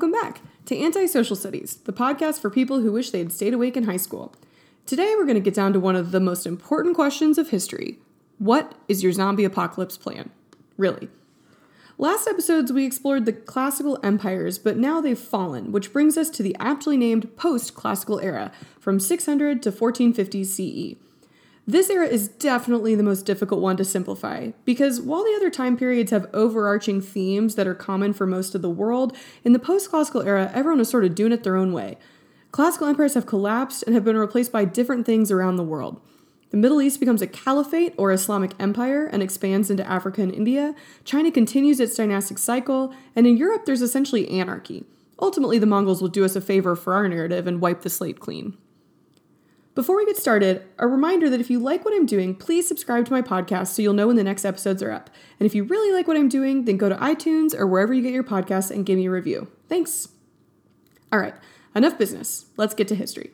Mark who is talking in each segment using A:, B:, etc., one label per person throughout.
A: welcome back to Antisocial Studies, the podcast for people who wish they had stayed awake in high school. Today we're going to get down to one of the most important questions of history What is your zombie apocalypse plan? Really. Last episodes, we explored the classical empires, but now they've fallen, which brings us to the aptly named post classical era from 600 to 1450 CE. This era is definitely the most difficult one to simplify, because while the other time periods have overarching themes that are common for most of the world, in the post classical era, everyone is sort of doing it their own way. Classical empires have collapsed and have been replaced by different things around the world. The Middle East becomes a caliphate or Islamic empire and expands into Africa and India. China continues its dynastic cycle, and in Europe, there's essentially anarchy. Ultimately, the Mongols will do us a favor for our narrative and wipe the slate clean. Before we get started, a reminder that if you like what I'm doing, please subscribe to my podcast so you'll know when the next episodes are up. And if you really like what I'm doing, then go to iTunes or wherever you get your podcasts and give me a review. Thanks. All right, enough business. Let's get to history.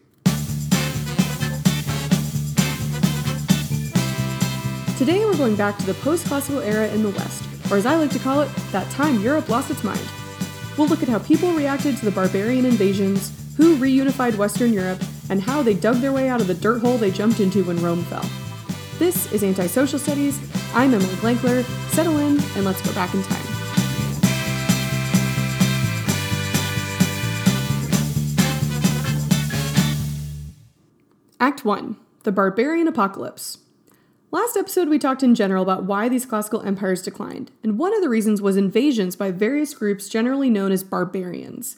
A: Today we're going back to the post-classical era in the West, or as I like to call it, that time Europe lost its mind. We'll look at how people reacted to the barbarian invasions, who reunified Western Europe, and how they dug their way out of the dirt hole they jumped into when Rome fell. This is Antisocial Studies. I'm Emily Blankler. Settle in and let's go back in time. Act 1 The Barbarian Apocalypse. Last episode, we talked in general about why these classical empires declined, and one of the reasons was invasions by various groups generally known as barbarians.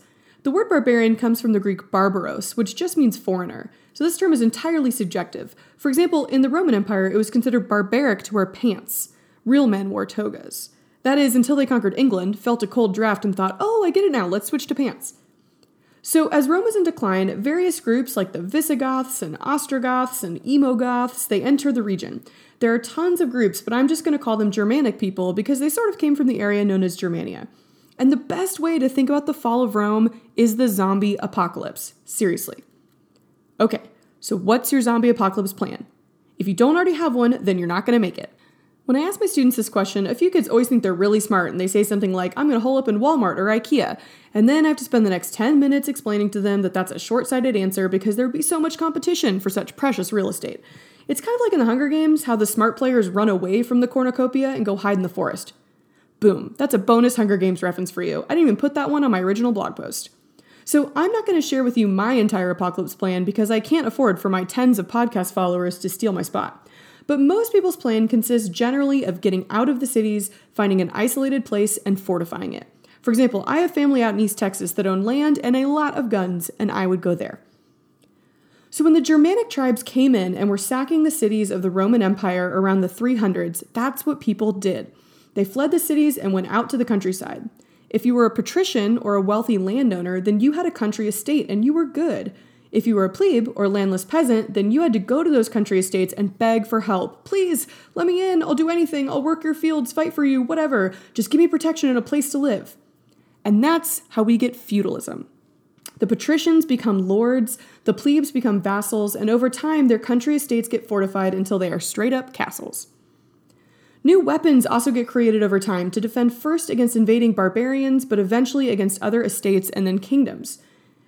A: The word barbarian comes from the Greek barbaros, which just means foreigner, so this term is entirely subjective. For example, in the Roman Empire, it was considered barbaric to wear pants. Real men wore togas. That is, until they conquered England, felt a cold draft, and thought, oh, I get it now, let's switch to pants. So, as Rome was in decline, various groups like the Visigoths and Ostrogoths and Emogoths, they enter the region. There are tons of groups, but I'm just going to call them Germanic people because they sort of came from the area known as Germania. And the best way to think about the fall of Rome is the zombie apocalypse. Seriously. Okay, so what's your zombie apocalypse plan? If you don't already have one, then you're not going to make it. When I ask my students this question, a few kids always think they're really smart and they say something like, I'm going to hole up in Walmart or IKEA. And then I have to spend the next 10 minutes explaining to them that that's a short sighted answer because there would be so much competition for such precious real estate. It's kind of like in the Hunger Games, how the smart players run away from the cornucopia and go hide in the forest. Boom, that's a bonus Hunger Games reference for you. I didn't even put that one on my original blog post. So, I'm not going to share with you my entire apocalypse plan because I can't afford for my tens of podcast followers to steal my spot. But most people's plan consists generally of getting out of the cities, finding an isolated place, and fortifying it. For example, I have family out in East Texas that own land and a lot of guns, and I would go there. So, when the Germanic tribes came in and were sacking the cities of the Roman Empire around the 300s, that's what people did. They fled the cities and went out to the countryside. If you were a patrician or a wealthy landowner, then you had a country estate and you were good. If you were a plebe or landless peasant, then you had to go to those country estates and beg for help. Please, let me in. I'll do anything. I'll work your fields, fight for you, whatever. Just give me protection and a place to live. And that's how we get feudalism. The patricians become lords, the plebes become vassals, and over time, their country estates get fortified until they are straight up castles. New weapons also get created over time to defend first against invading barbarians, but eventually against other estates and then kingdoms.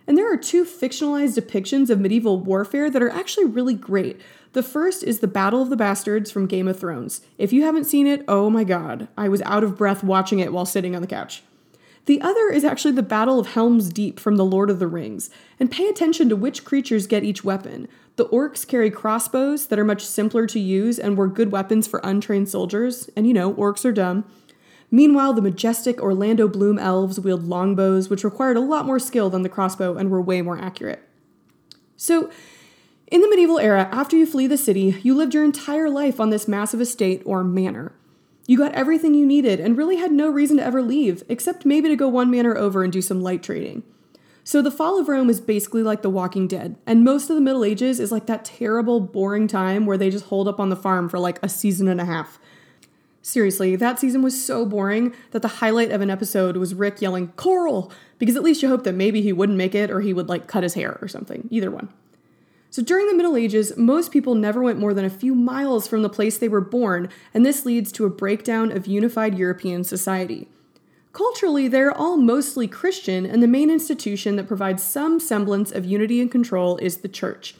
A: And there are two fictionalized depictions of medieval warfare that are actually really great. The first is the Battle of the Bastards from Game of Thrones. If you haven't seen it, oh my god, I was out of breath watching it while sitting on the couch. The other is actually the Battle of Helm's Deep from The Lord of the Rings. And pay attention to which creatures get each weapon. The orcs carry crossbows that are much simpler to use and were good weapons for untrained soldiers, and you know, orcs are dumb. Meanwhile, the majestic Orlando Bloom elves wield longbows, which required a lot more skill than the crossbow and were way more accurate. So, in the medieval era, after you flee the city, you lived your entire life on this massive estate or manor. You got everything you needed and really had no reason to ever leave, except maybe to go one manor over and do some light trading. So the fall of Rome is basically like The Walking Dead, and most of the Middle Ages is like that terrible, boring time where they just hold up on the farm for like a season and a half. Seriously, that season was so boring that the highlight of an episode was Rick yelling, Coral! Because at least you hope that maybe he wouldn't make it or he would like cut his hair or something. Either one. So during the Middle Ages, most people never went more than a few miles from the place they were born, and this leads to a breakdown of unified European society. Culturally, they're all mostly Christian, and the main institution that provides some semblance of unity and control is the church.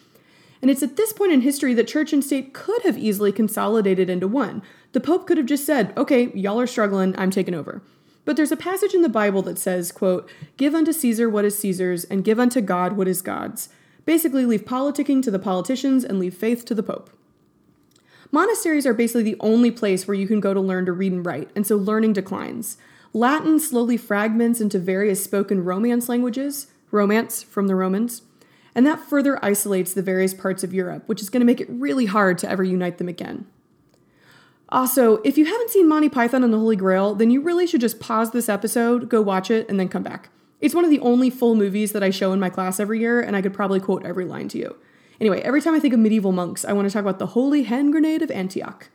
A: And it's at this point in history that church and state could have easily consolidated into one. The Pope could have just said, okay, y'all are struggling, I'm taking over. But there's a passage in the Bible that says, quote, Give unto Caesar what is Caesar's, and give unto God what is God's. Basically, leave politicking to the politicians and leave faith to the Pope. Monasteries are basically the only place where you can go to learn to read and write, and so learning declines. Latin slowly fragments into various spoken Romance languages, Romance from the Romans, and that further isolates the various parts of Europe, which is going to make it really hard to ever unite them again. Also, if you haven't seen Monty Python and the Holy Grail, then you really should just pause this episode, go watch it, and then come back. It's one of the only full movies that I show in my class every year, and I could probably quote every line to you. Anyway, every time I think of medieval monks, I want to talk about the Holy Hand Grenade of Antioch.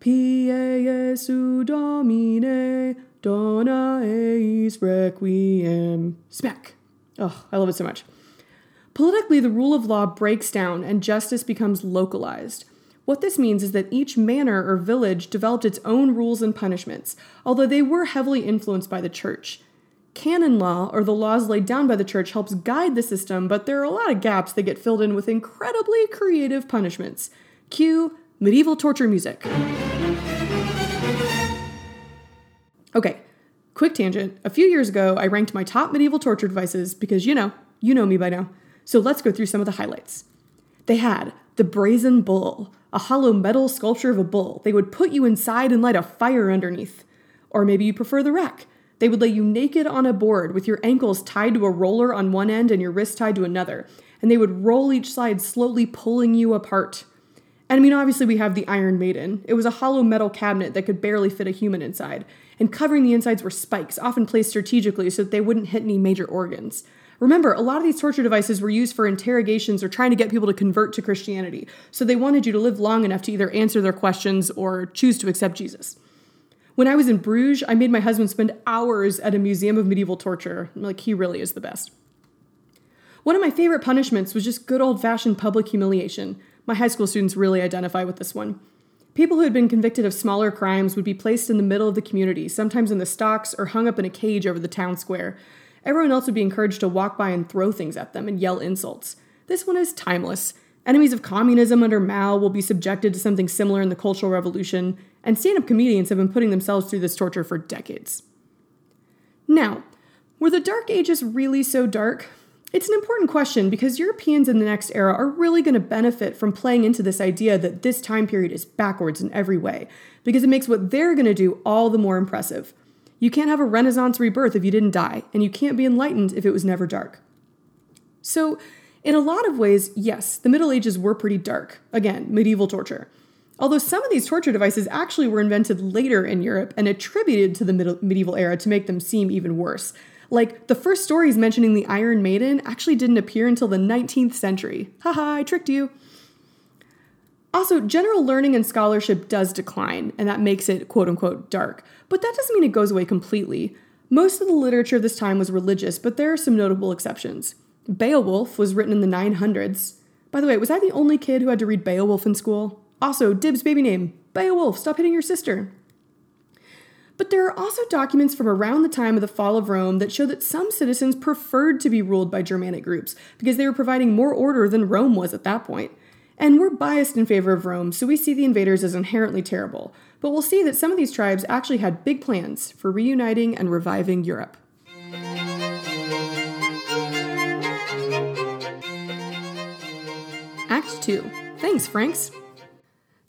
A: Pie Jesu Domine, dona eis requiem. Smack. Oh, I love it so much. Politically, the rule of law breaks down and justice becomes localized. What this means is that each manor or village developed its own rules and punishments, although they were heavily influenced by the church. Canon law, or the laws laid down by the church, helps guide the system, but there are a lot of gaps that get filled in with incredibly creative punishments. Cue medieval torture music. Okay, quick tangent. A few years ago, I ranked my top medieval torture devices because, you know, you know me by now. So let's go through some of the highlights. They had the brazen bull, a hollow metal sculpture of a bull. They would put you inside and light a fire underneath. Or maybe you prefer the rack. They would lay you naked on a board with your ankles tied to a roller on one end and your wrist tied to another, and they would roll each side, slowly pulling you apart. And I mean, obviously, we have the Iron Maiden. It was a hollow metal cabinet that could barely fit a human inside, and covering the insides were spikes, often placed strategically so that they wouldn't hit any major organs. Remember, a lot of these torture devices were used for interrogations or trying to get people to convert to Christianity. So they wanted you to live long enough to either answer their questions or choose to accept Jesus. When I was in Bruges, I made my husband spend hours at a museum of medieval torture. Like, he really is the best. One of my favorite punishments was just good old fashioned public humiliation. My high school students really identify with this one. People who had been convicted of smaller crimes would be placed in the middle of the community, sometimes in the stocks or hung up in a cage over the town square. Everyone else would be encouraged to walk by and throw things at them and yell insults. This one is timeless. Enemies of communism under Mao will be subjected to something similar in the Cultural Revolution, and stand up comedians have been putting themselves through this torture for decades. Now, were the Dark Ages really so dark? It's an important question because Europeans in the next era are really going to benefit from playing into this idea that this time period is backwards in every way, because it makes what they're going to do all the more impressive. You can't have a Renaissance rebirth if you didn't die, and you can't be enlightened if it was never dark. So, in a lot of ways, yes, the Middle Ages were pretty dark. Again, medieval torture. Although some of these torture devices actually were invented later in Europe and attributed to the middle, medieval era to make them seem even worse. Like, the first stories mentioning the Iron Maiden actually didn't appear until the 19th century. Haha, I tricked you. Also, general learning and scholarship does decline, and that makes it quote unquote dark. But that doesn't mean it goes away completely. Most of the literature of this time was religious, but there are some notable exceptions. Beowulf was written in the 900s. By the way, was I the only kid who had to read Beowulf in school? Also, Dib's baby name Beowulf, stop hitting your sister. But there are also documents from around the time of the fall of Rome that show that some citizens preferred to be ruled by Germanic groups because they were providing more order than Rome was at that point. And we're biased in favor of Rome, so we see the invaders as inherently terrible. But we'll see that some of these tribes actually had big plans for reuniting and reviving Europe. Act 2. Thanks, Franks.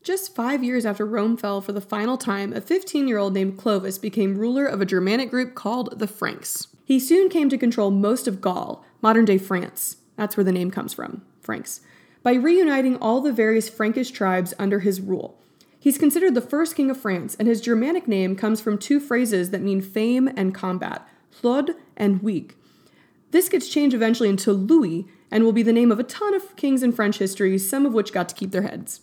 A: Just five years after Rome fell for the final time, a 15 year old named Clovis became ruler of a Germanic group called the Franks. He soon came to control most of Gaul, modern day France. That's where the name comes from, Franks by reuniting all the various Frankish tribes under his rule. He's considered the first king of France, and his Germanic name comes from two phrases that mean fame and combat Hlod and Huig. This gets changed eventually into Louis and will be the name of a ton of kings in French history, some of which got to keep their heads.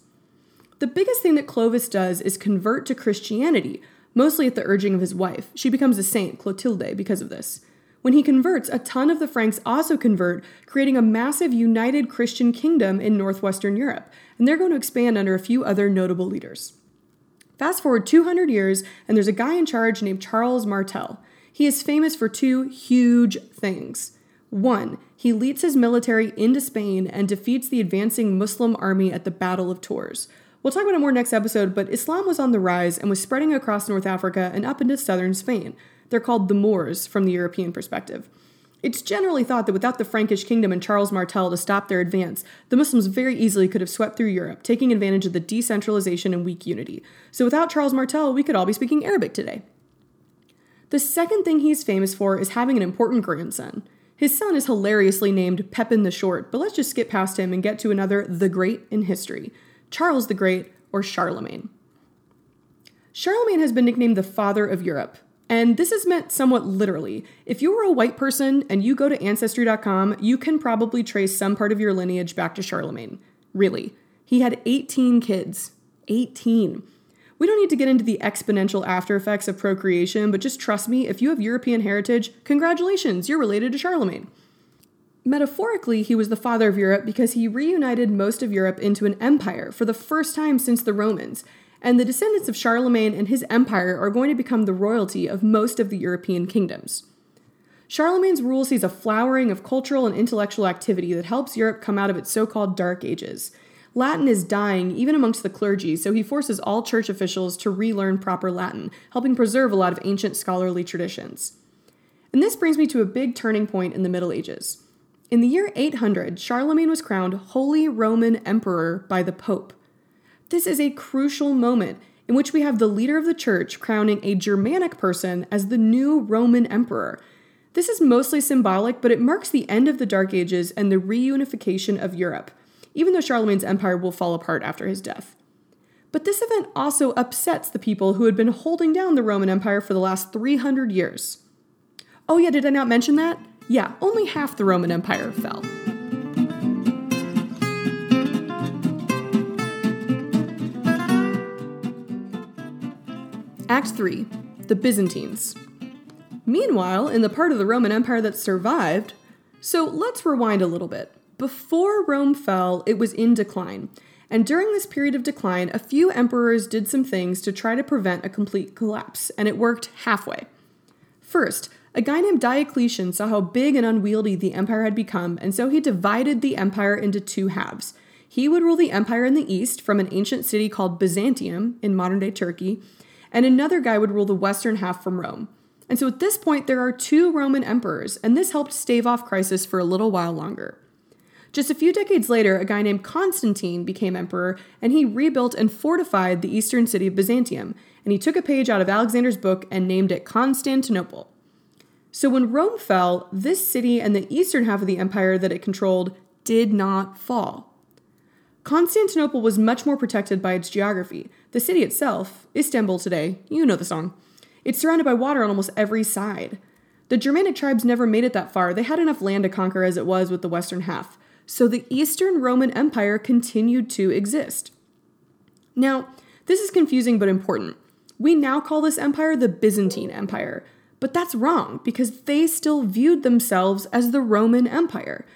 A: The biggest thing that Clovis does is convert to Christianity, mostly at the urging of his wife. She becomes a saint, Clotilde, because of this. When he converts, a ton of the Franks also convert, creating a massive united Christian kingdom in northwestern Europe, and they're going to expand under a few other notable leaders. Fast forward 200 years, and there's a guy in charge named Charles Martel. He is famous for two huge things. One, he leads his military into Spain and defeats the advancing Muslim army at the Battle of Tours. We'll talk about it more next episode, but Islam was on the rise and was spreading across North Africa and up into southern Spain. They're called the Moors from the European perspective. It's generally thought that without the Frankish kingdom and Charles Martel to stop their advance, the Muslims very easily could have swept through Europe, taking advantage of the decentralization and weak unity. So without Charles Martel, we could all be speaking Arabic today. The second thing he's famous for is having an important grandson. His son is hilariously named Pepin the Short, but let's just skip past him and get to another the Great in history Charles the Great, or Charlemagne. Charlemagne has been nicknamed the father of Europe. And this is meant somewhat literally. If you are a white person and you go to Ancestry.com, you can probably trace some part of your lineage back to Charlemagne. Really. He had 18 kids. 18. We don't need to get into the exponential after effects of procreation, but just trust me, if you have European heritage, congratulations, you're related to Charlemagne. Metaphorically, he was the father of Europe because he reunited most of Europe into an empire for the first time since the Romans, and the descendants of Charlemagne and his empire are going to become the royalty of most of the European kingdoms. Charlemagne's rule sees a flowering of cultural and intellectual activity that helps Europe come out of its so called Dark Ages. Latin is dying even amongst the clergy, so he forces all church officials to relearn proper Latin, helping preserve a lot of ancient scholarly traditions. And this brings me to a big turning point in the Middle Ages. In the year 800, Charlemagne was crowned Holy Roman Emperor by the Pope. This is a crucial moment in which we have the leader of the church crowning a Germanic person as the new Roman emperor. This is mostly symbolic, but it marks the end of the Dark Ages and the reunification of Europe, even though Charlemagne's empire will fall apart after his death. But this event also upsets the people who had been holding down the Roman Empire for the last 300 years. Oh, yeah, did I not mention that? Yeah, only half the Roman Empire fell. Act 3 The Byzantines. Meanwhile, in the part of the Roman Empire that survived, so let's rewind a little bit. Before Rome fell, it was in decline. And during this period of decline, a few emperors did some things to try to prevent a complete collapse, and it worked halfway. First, a guy named Diocletian saw how big and unwieldy the empire had become, and so he divided the empire into two halves. He would rule the empire in the east from an ancient city called Byzantium in modern day Turkey, and another guy would rule the western half from Rome. And so at this point, there are two Roman emperors, and this helped stave off crisis for a little while longer. Just a few decades later, a guy named Constantine became emperor, and he rebuilt and fortified the eastern city of Byzantium, and he took a page out of Alexander's book and named it Constantinople. So when Rome fell, this city and the eastern half of the empire that it controlled did not fall. Constantinople was much more protected by its geography. The city itself, Istanbul today, you know the song, it's surrounded by water on almost every side. The Germanic tribes never made it that far. They had enough land to conquer as it was with the western half. So the Eastern Roman Empire continued to exist. Now, this is confusing but important. We now call this empire the Byzantine Empire, but that's wrong because they still viewed themselves as the Roman Empire.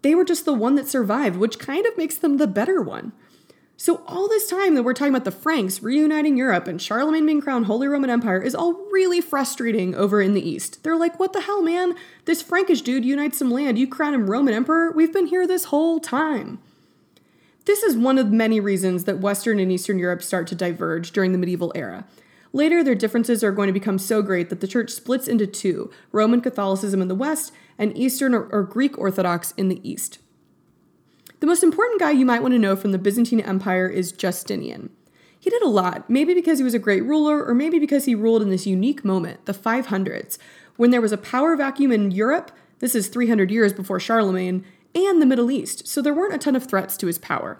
A: They were just the one that survived, which kind of makes them the better one. So, all this time that we're talking about the Franks reuniting Europe and Charlemagne being crowned Holy Roman Empire is all really frustrating over in the East. They're like, what the hell, man? This Frankish dude unites some land, you crown him Roman Emperor? We've been here this whole time. This is one of many reasons that Western and Eastern Europe start to diverge during the medieval era. Later, their differences are going to become so great that the church splits into two Roman Catholicism in the West and Eastern or, or Greek Orthodox in the East. The most important guy you might want to know from the Byzantine Empire is Justinian. He did a lot, maybe because he was a great ruler, or maybe because he ruled in this unique moment, the 500s, when there was a power vacuum in Europe, this is 300 years before Charlemagne, and the Middle East, so there weren't a ton of threats to his power.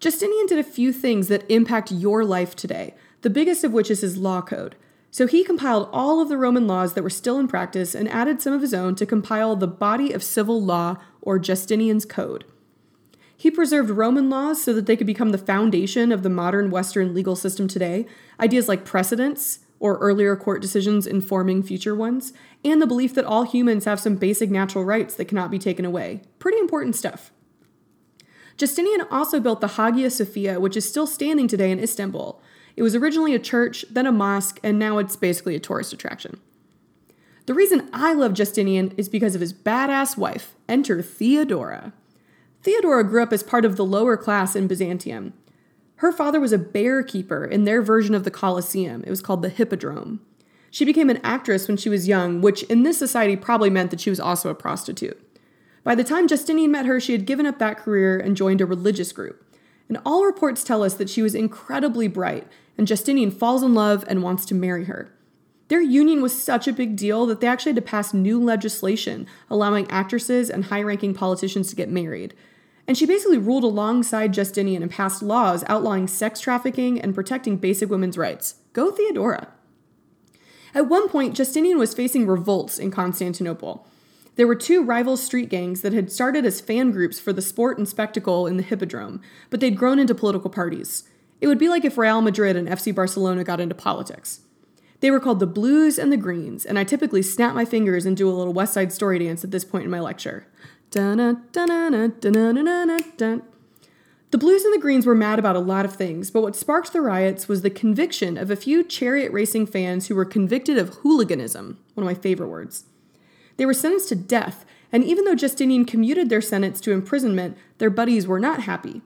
A: Justinian did a few things that impact your life today, the biggest of which is his law code. So he compiled all of the Roman laws that were still in practice and added some of his own to compile the body of civil law, or Justinian's Code. He preserved Roman laws so that they could become the foundation of the modern Western legal system today, ideas like precedents, or earlier court decisions informing future ones, and the belief that all humans have some basic natural rights that cannot be taken away. Pretty important stuff. Justinian also built the Hagia Sophia, which is still standing today in Istanbul. It was originally a church, then a mosque, and now it's basically a tourist attraction. The reason I love Justinian is because of his badass wife. Enter Theodora. Theodora grew up as part of the lower class in Byzantium. Her father was a bear keeper in their version of the Colosseum. It was called the Hippodrome. She became an actress when she was young, which in this society probably meant that she was also a prostitute. By the time Justinian met her, she had given up that career and joined a religious group. And all reports tell us that she was incredibly bright, and Justinian falls in love and wants to marry her. Their union was such a big deal that they actually had to pass new legislation allowing actresses and high ranking politicians to get married. And she basically ruled alongside Justinian and passed laws outlawing sex trafficking and protecting basic women's rights. Go Theodora! At one point, Justinian was facing revolts in Constantinople. There were two rival street gangs that had started as fan groups for the sport and spectacle in the Hippodrome, but they'd grown into political parties. It would be like if Real Madrid and FC Barcelona got into politics. They were called the Blues and the Greens, and I typically snap my fingers and do a little West Side Story dance at this point in my lecture. The Blues and the Greens were mad about a lot of things, but what sparked the riots was the conviction of a few chariot racing fans who were convicted of hooliganism, one of my favorite words. They were sentenced to death, and even though Justinian commuted their sentence to imprisonment, their buddies were not happy.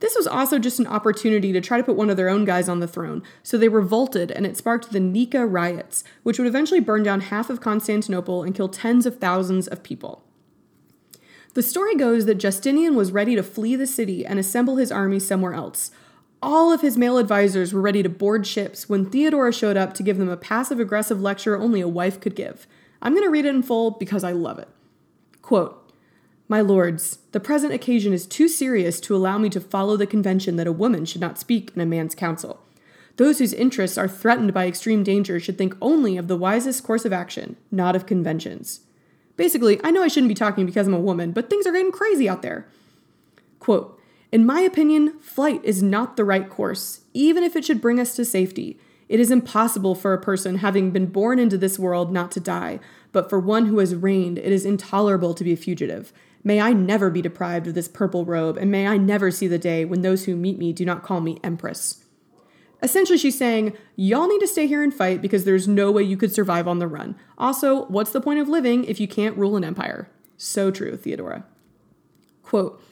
A: This was also just an opportunity to try to put one of their own guys on the throne, so they revolted and it sparked the Nika riots, which would eventually burn down half of Constantinople and kill tens of thousands of people. The story goes that Justinian was ready to flee the city and assemble his army somewhere else. All of his male advisors were ready to board ships when Theodora showed up to give them a passive aggressive lecture only a wife could give. I'm going to read it in full because I love it. Quote My lords, the present occasion is too serious to allow me to follow the convention that a woman should not speak in a man's council. Those whose interests are threatened by extreme danger should think only of the wisest course of action, not of conventions. Basically, I know I shouldn't be talking because I'm a woman, but things are getting crazy out there. Quote In my opinion, flight is not the right course, even if it should bring us to safety. It is impossible for a person having been born into this world not to die, but for one who has reigned, it is intolerable to be a fugitive. May I never be deprived of this purple robe, and may I never see the day when those who meet me do not call me Empress. Essentially, she's saying, Y'all need to stay here and fight because there's no way you could survive on the run. Also, what's the point of living if you can't rule an empire? So true, Theodora. Quote,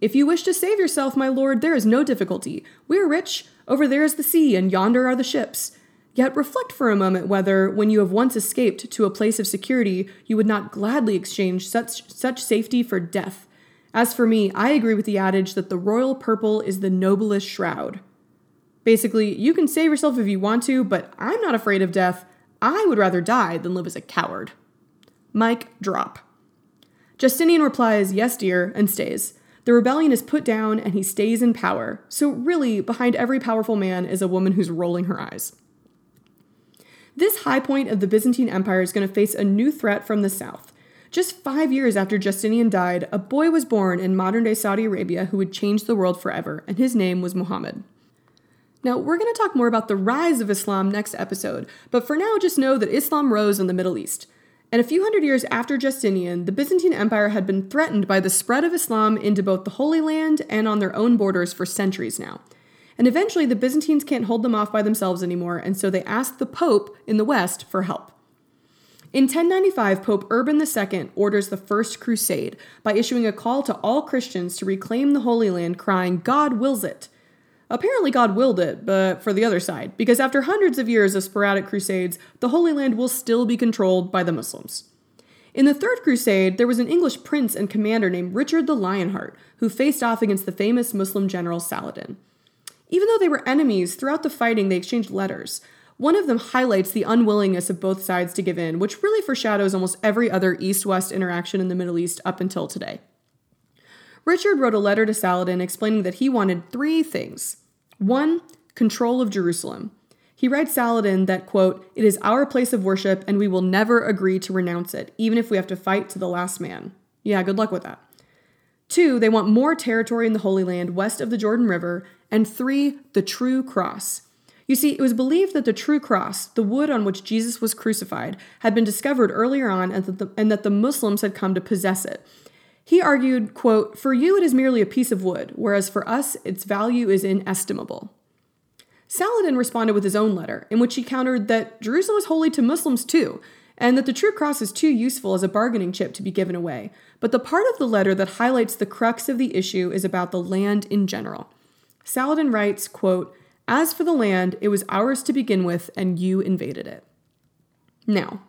A: if you wish to save yourself, my lord, there is no difficulty. We are rich, over there is the sea, and yonder are the ships. Yet reflect for a moment whether, when you have once escaped to a place of security, you would not gladly exchange such, such safety for death. As for me, I agree with the adage that the royal purple is the noblest shroud. Basically, you can save yourself if you want to, but I'm not afraid of death. I would rather die than live as a coward. mic, drop. Justinian replies, Yes, dear, and stays. The rebellion is put down and he stays in power. So, really, behind every powerful man is a woman who's rolling her eyes. This high point of the Byzantine Empire is going to face a new threat from the south. Just five years after Justinian died, a boy was born in modern day Saudi Arabia who would change the world forever, and his name was Muhammad. Now, we're going to talk more about the rise of Islam next episode, but for now, just know that Islam rose in the Middle East. And a few hundred years after Justinian, the Byzantine Empire had been threatened by the spread of Islam into both the Holy Land and on their own borders for centuries now. And eventually, the Byzantines can't hold them off by themselves anymore, and so they ask the Pope in the West for help. In 1095, Pope Urban II orders the First Crusade by issuing a call to all Christians to reclaim the Holy Land, crying, God wills it. Apparently, God willed it, but for the other side, because after hundreds of years of sporadic crusades, the Holy Land will still be controlled by the Muslims. In the Third Crusade, there was an English prince and commander named Richard the Lionheart, who faced off against the famous Muslim general Saladin. Even though they were enemies, throughout the fighting they exchanged letters. One of them highlights the unwillingness of both sides to give in, which really foreshadows almost every other East West interaction in the Middle East up until today. Richard wrote a letter to Saladin explaining that he wanted three things one, control of Jerusalem. He writes Saladin that, quote, it is our place of worship and we will never agree to renounce it, even if we have to fight to the last man. Yeah, good luck with that. Two, they want more territory in the Holy Land west of the Jordan River. And three, the true cross. You see, it was believed that the true cross, the wood on which Jesus was crucified, had been discovered earlier on and that the, and that the Muslims had come to possess it. He argued, quote, For you it is merely a piece of wood, whereas for us its value is inestimable. Saladin responded with his own letter, in which he countered that Jerusalem is holy to Muslims too, and that the true cross is too useful as a bargaining chip to be given away. But the part of the letter that highlights the crux of the issue is about the land in general. Saladin writes, quote, As for the land, it was ours to begin with, and you invaded it. Now,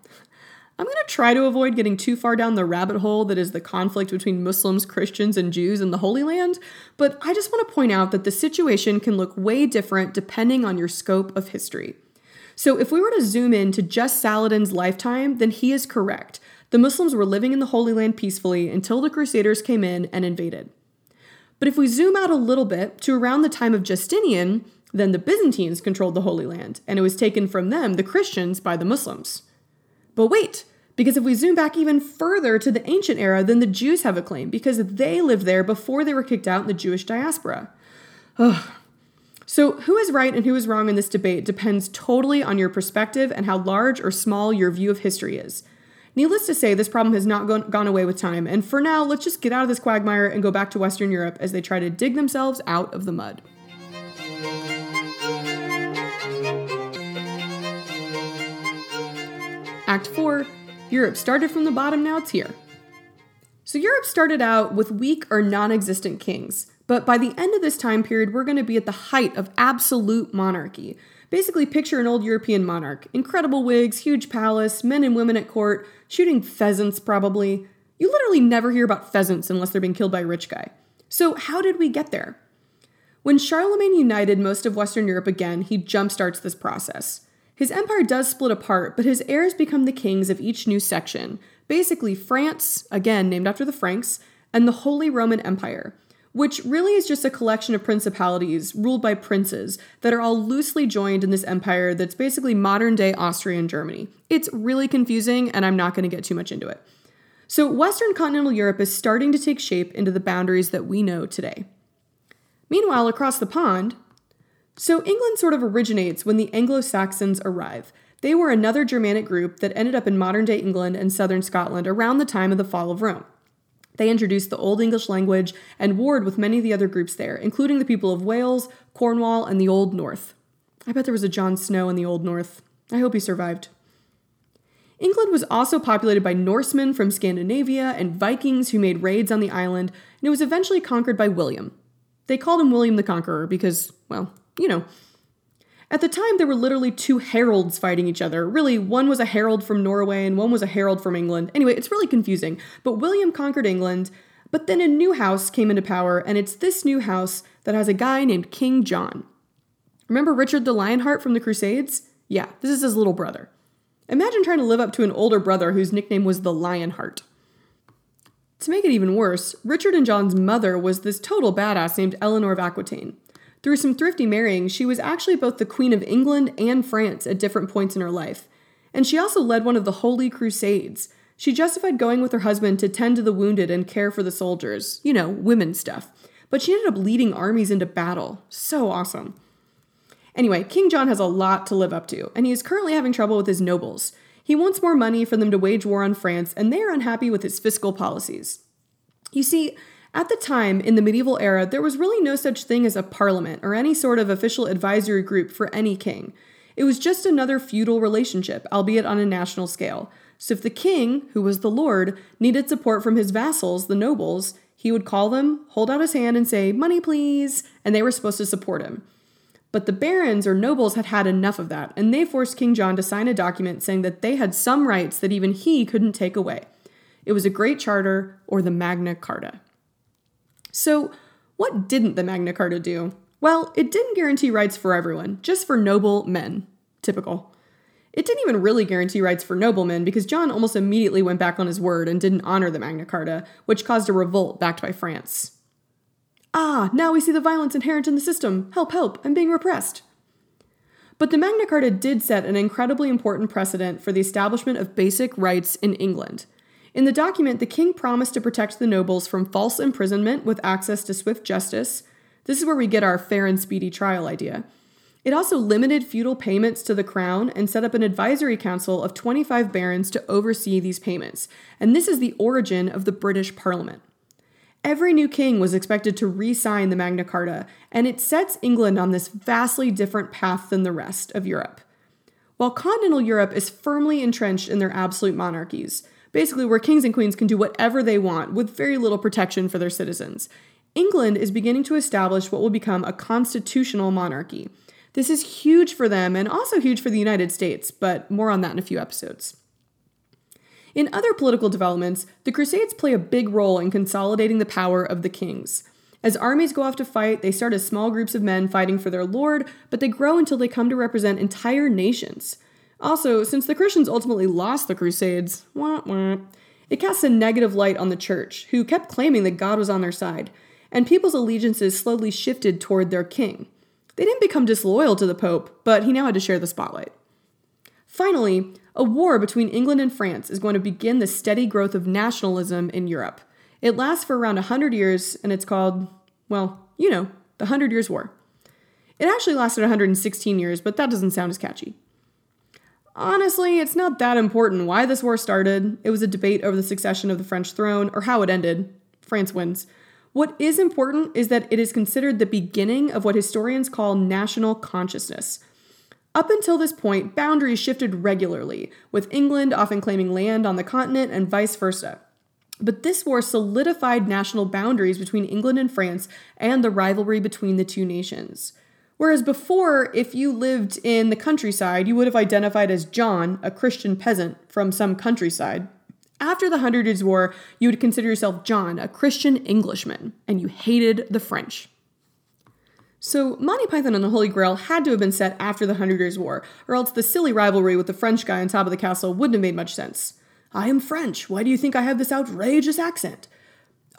A: I'm going to try to avoid getting too far down the rabbit hole that is the conflict between Muslims, Christians, and Jews in the Holy Land, but I just want to point out that the situation can look way different depending on your scope of history. So, if we were to zoom in to just Saladin's lifetime, then he is correct. The Muslims were living in the Holy Land peacefully until the Crusaders came in and invaded. But if we zoom out a little bit to around the time of Justinian, then the Byzantines controlled the Holy Land, and it was taken from them, the Christians, by the Muslims. But wait, because if we zoom back even further to the ancient era, then the Jews have a claim because they lived there before they were kicked out in the Jewish diaspora. Ugh. So, who is right and who is wrong in this debate depends totally on your perspective and how large or small your view of history is. Needless to say, this problem has not gone, gone away with time, and for now, let's just get out of this quagmire and go back to Western Europe as they try to dig themselves out of the mud. Act 4 Europe started from the bottom, now it's here. So, Europe started out with weak or non existent kings, but by the end of this time period, we're going to be at the height of absolute monarchy. Basically, picture an old European monarch incredible wigs, huge palace, men and women at court, shooting pheasants probably. You literally never hear about pheasants unless they're being killed by a rich guy. So, how did we get there? When Charlemagne united most of Western Europe again, he jumpstarts this process. His empire does split apart, but his heirs become the kings of each new section. Basically, France, again named after the Franks, and the Holy Roman Empire, which really is just a collection of principalities ruled by princes that are all loosely joined in this empire that's basically modern day Austria and Germany. It's really confusing, and I'm not going to get too much into it. So, Western continental Europe is starting to take shape into the boundaries that we know today. Meanwhile, across the pond, so England sort of originates when the Anglo Saxons arrive. They were another Germanic group that ended up in modern day England and southern Scotland around the time of the fall of Rome. They introduced the Old English language and warred with many of the other groups there, including the people of Wales, Cornwall, and the Old North. I bet there was a Jon Snow in the Old North. I hope he survived. England was also populated by Norsemen from Scandinavia and Vikings who made raids on the island, and it was eventually conquered by William. They called him William the Conqueror because, well, you know. At the time, there were literally two Harolds fighting each other. Really, one was a Harold from Norway and one was a Harold from England. Anyway, it's really confusing. But William conquered England, but then a new house came into power, and it's this new house that has a guy named King John. Remember Richard the Lionheart from the Crusades? Yeah, this is his little brother. Imagine trying to live up to an older brother whose nickname was the Lionheart. To make it even worse, Richard and John's mother was this total badass named Eleanor of Aquitaine. Through some thrifty marrying, she was actually both the Queen of England and France at different points in her life. And she also led one of the Holy Crusades. She justified going with her husband to tend to the wounded and care for the soldiers. You know, women stuff. But she ended up leading armies into battle. So awesome. Anyway, King John has a lot to live up to, and he is currently having trouble with his nobles. He wants more money for them to wage war on France, and they are unhappy with his fiscal policies. You see, at the time, in the medieval era, there was really no such thing as a parliament or any sort of official advisory group for any king. It was just another feudal relationship, albeit on a national scale. So if the king, who was the lord, needed support from his vassals, the nobles, he would call them, hold out his hand, and say, Money, please, and they were supposed to support him. But the barons or nobles had had enough of that, and they forced King John to sign a document saying that they had some rights that even he couldn't take away. It was a Great Charter, or the Magna Carta. So, what didn't the Magna Carta do? Well, it didn't guarantee rights for everyone, just for noble men. Typical. It didn't even really guarantee rights for noblemen because John almost immediately went back on his word and didn't honor the Magna Carta, which caused a revolt backed by France. Ah, now we see the violence inherent in the system. Help, help, I'm being repressed. But the Magna Carta did set an incredibly important precedent for the establishment of basic rights in England. In the document, the king promised to protect the nobles from false imprisonment with access to swift justice. This is where we get our fair and speedy trial idea. It also limited feudal payments to the crown and set up an advisory council of 25 barons to oversee these payments. And this is the origin of the British Parliament. Every new king was expected to re sign the Magna Carta, and it sets England on this vastly different path than the rest of Europe. while continental Europe is firmly entrenched in their absolute monarchies, basically where kings and queens can do whatever they want with very little protection for their citizens. England is beginning to establish what will become a constitutional monarchy. This is huge for them and also huge for the United States, but more on that in a few episodes. In other political developments, the Crusades play a big role in consolidating the power of the kings. As armies go off to fight, they start as small groups of men fighting for their lord, but they grow until they come to represent entire nations. Also, since the Christians ultimately lost the Crusades, wah, wah, it casts a negative light on the church, who kept claiming that God was on their side, and people's allegiances slowly shifted toward their king. They didn't become disloyal to the Pope, but he now had to share the spotlight. Finally, a war between England and France is going to begin the steady growth of nationalism in Europe. It lasts for around 100 years, and it's called, well, you know, the Hundred Years' War. It actually lasted 116 years, but that doesn't sound as catchy. Honestly, it's not that important why this war started. It was a debate over the succession of the French throne, or how it ended. France wins. What is important is that it is considered the beginning of what historians call national consciousness. Up until this point, boundaries shifted regularly, with England often claiming land on the continent and vice versa. But this war solidified national boundaries between England and France and the rivalry between the two nations. Whereas before, if you lived in the countryside, you would have identified as John, a Christian peasant from some countryside. After the Hundred Years' War, you would consider yourself John, a Christian Englishman, and you hated the French. So, Monty Python and the Holy Grail had to have been set after the Hundred Years' War, or else the silly rivalry with the French guy on top of the castle wouldn't have made much sense. I am French. Why do you think I have this outrageous accent?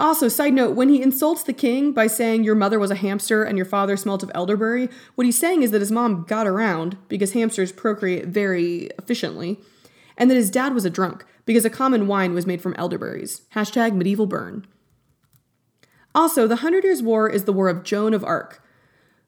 A: Also, side note, when he insults the king by saying your mother was a hamster and your father smelt of elderberry, what he's saying is that his mom got around because hamsters procreate very efficiently, and that his dad was a drunk because a common wine was made from elderberries. Hashtag medieval burn. Also, the Hundred Years' War is the War of Joan of Arc.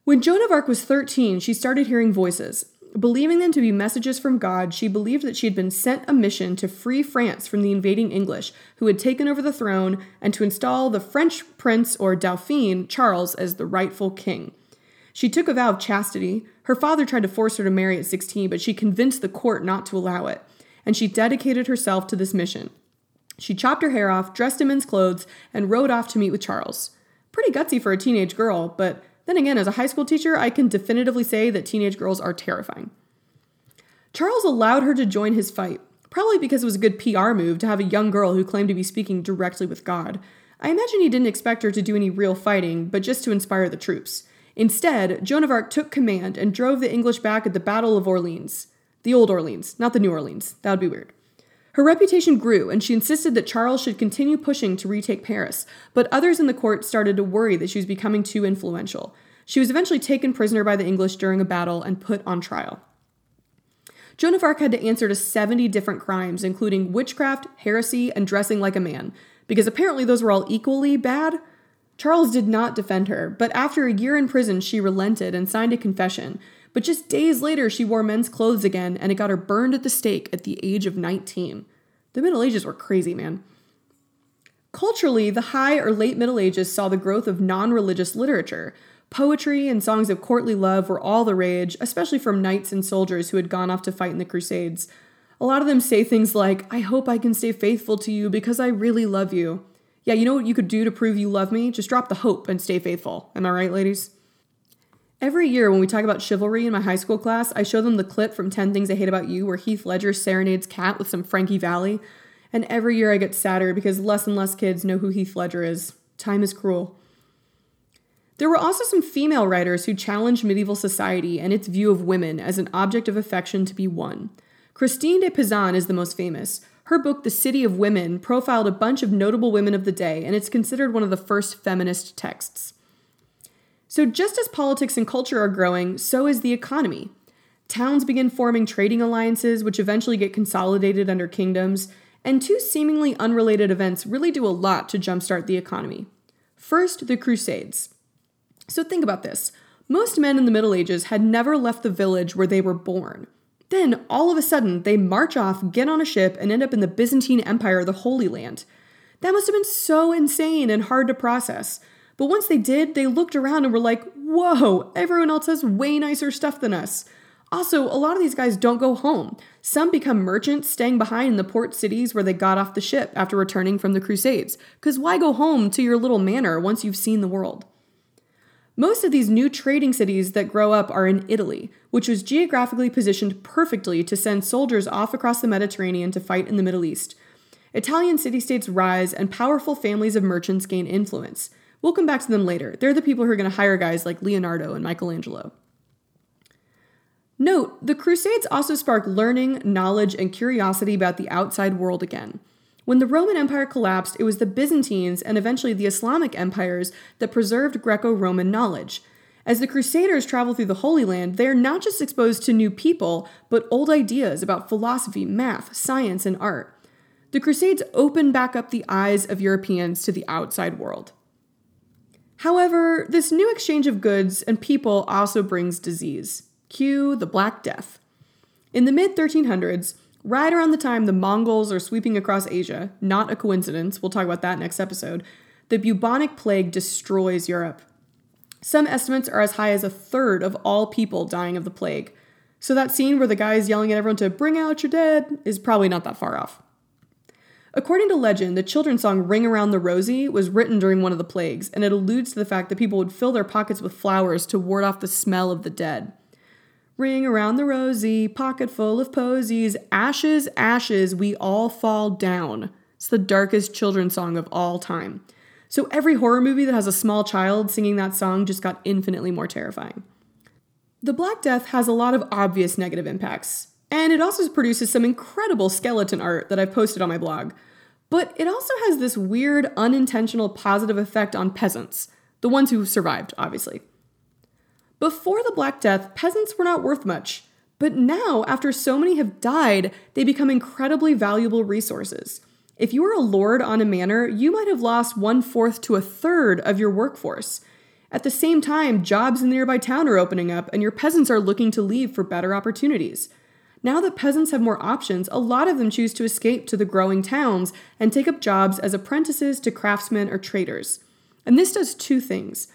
A: When Joan of Arc was 13, she started hearing voices, Believing them to be messages from God, she believed that she had been sent a mission to free France from the invading English, who had taken over the throne, and to install the French prince or Dauphin, Charles, as the rightful king. She took a vow of chastity. Her father tried to force her to marry at 16, but she convinced the court not to allow it, and she dedicated herself to this mission. She chopped her hair off, dressed in men's clothes, and rode off to meet with Charles. Pretty gutsy for a teenage girl, but then again, as a high school teacher, I can definitively say that teenage girls are terrifying. Charles allowed her to join his fight, probably because it was a good PR move to have a young girl who claimed to be speaking directly with God. I imagine he didn't expect her to do any real fighting, but just to inspire the troops. Instead, Joan of Arc took command and drove the English back at the Battle of Orleans. The old Orleans, not the New Orleans. That would be weird. Her reputation grew, and she insisted that Charles should continue pushing to retake Paris, but others in the court started to worry that she was becoming too influential. She was eventually taken prisoner by the English during a battle and put on trial. Joan of Arc had to answer to 70 different crimes, including witchcraft, heresy, and dressing like a man, because apparently those were all equally bad. Charles did not defend her, but after a year in prison, she relented and signed a confession, but just days later, she wore men's clothes again and it got her burned at the stake at the age of 19. The Middle Ages were crazy, man. Culturally, the high or late Middle Ages saw the growth of non religious literature. Poetry and songs of courtly love were all the rage, especially from knights and soldiers who had gone off to fight in the Crusades. A lot of them say things like, I hope I can stay faithful to you because I really love you. Yeah, you know what you could do to prove you love me? Just drop the hope and stay faithful. Am I right, ladies? Every year when we talk about chivalry in my high school class, I show them the clip from 10 Things I Hate About You where Heath Ledger serenades Kat with some Frankie Valli. And every year I get sadder because less and less kids know who Heath Ledger is. Time is cruel. There were also some female writers who challenged medieval society and its view of women as an object of affection to be won. Christine de Pizan is the most famous. Her book, The City of Women, profiled a bunch of notable women of the day, and it's considered one of the first feminist texts. So, just as politics and culture are growing, so is the economy. Towns begin forming trading alliances, which eventually get consolidated under kingdoms, and two seemingly unrelated events really do a lot to jumpstart the economy. First, the Crusades. So, think about this most men in the Middle Ages had never left the village where they were born. Then, all of a sudden, they march off, get on a ship, and end up in the Byzantine Empire, the Holy Land. That must have been so insane and hard to process. But once they did, they looked around and were like, whoa, everyone else has way nicer stuff than us. Also, a lot of these guys don't go home. Some become merchants, staying behind in the port cities where they got off the ship after returning from the Crusades. Because why go home to your little manor once you've seen the world? Most of these new trading cities that grow up are in Italy, which was geographically positioned perfectly to send soldiers off across the Mediterranean to fight in the Middle East. Italian city states rise and powerful families of merchants gain influence. We'll come back to them later. They're the people who are going to hire guys like Leonardo and Michelangelo. Note, the Crusades also sparked learning, knowledge, and curiosity about the outside world again. When the Roman Empire collapsed, it was the Byzantines and eventually the Islamic empires that preserved Greco Roman knowledge. As the Crusaders travel through the Holy Land, they are not just exposed to new people, but old ideas about philosophy, math, science, and art. The Crusades opened back up the eyes of Europeans to the outside world. However, this new exchange of goods and people also brings disease. Cue the Black Death. In the mid 1300s, right around the time the Mongols are sweeping across Asia, not a coincidence, we'll talk about that next episode, the bubonic plague destroys Europe. Some estimates are as high as a third of all people dying of the plague. So that scene where the guy is yelling at everyone to bring out your dead is probably not that far off. According to legend, the children's song Ring Around the Rosie was written during one of the plagues, and it alludes to the fact that people would fill their pockets with flowers to ward off the smell of the dead. Ring around the rosy, pocket full of posies, ashes, ashes, we all fall down. It's the darkest children's song of all time. So every horror movie that has a small child singing that song just got infinitely more terrifying. The Black Death has a lot of obvious negative impacts, and it also produces some incredible skeleton art that I've posted on my blog. But it also has this weird, unintentional positive effect on peasants, the ones who survived, obviously. Before the Black Death, peasants were not worth much. But now, after so many have died, they become incredibly valuable resources. If you were a lord on a manor, you might have lost one fourth to a third of your workforce. At the same time, jobs in the nearby town are opening up, and your peasants are looking to leave for better opportunities. Now that peasants have more options, a lot of them choose to escape to the growing towns and take up jobs as apprentices to craftsmen or traders. And this does two things.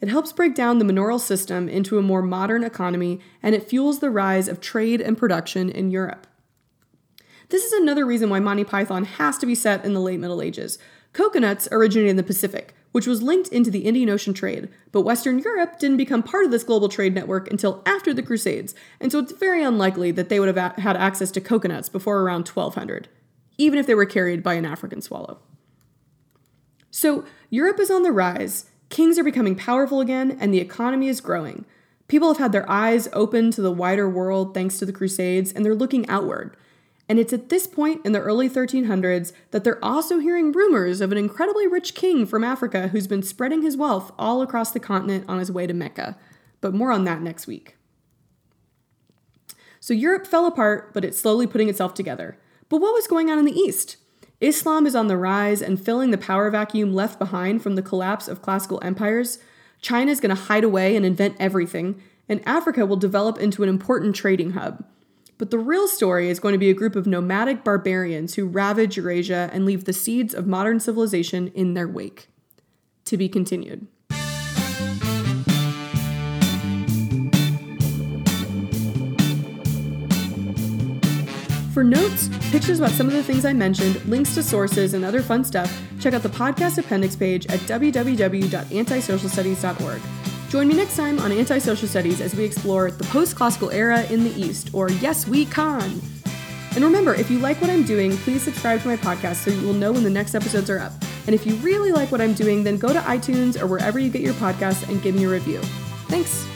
A: It helps break down the manorial system into a more modern economy, and it fuels the rise of trade and production in Europe. This is another reason why Monty Python has to be set in the late Middle Ages. Coconuts originated in the Pacific, which was linked into the Indian Ocean trade, but Western Europe didn't become part of this global trade network until after the Crusades, and so it's very unlikely that they would have had access to coconuts before around 1200, even if they were carried by an African swallow. So, Europe is on the rise, Kings are becoming powerful again, and the economy is growing. People have had their eyes open to the wider world thanks to the Crusades, and they're looking outward. And it's at this point in the early 1300s that they're also hearing rumors of an incredibly rich king from Africa who's been spreading his wealth all across the continent on his way to Mecca. But more on that next week. So Europe fell apart, but it's slowly putting itself together. But what was going on in the East? Islam is on the rise and filling the power vacuum left behind from the collapse of classical empires. China is going to hide away and invent everything, and Africa will develop into an important trading hub. But the real story is going to be a group of nomadic barbarians who ravage Eurasia and leave the seeds of modern civilization in their wake. To be continued. For notes, pictures about some of the things I mentioned, links to sources, and other fun stuff, check out the podcast appendix page at www.antisocialstudies.org. Join me next time on Antisocial Studies as we explore the post classical era in the East, or Yes, We Khan. And remember, if you like what I'm doing, please subscribe to my podcast so you will know when the next episodes are up. And if you really like what I'm doing, then go to iTunes or wherever you get your podcasts and give me a review. Thanks.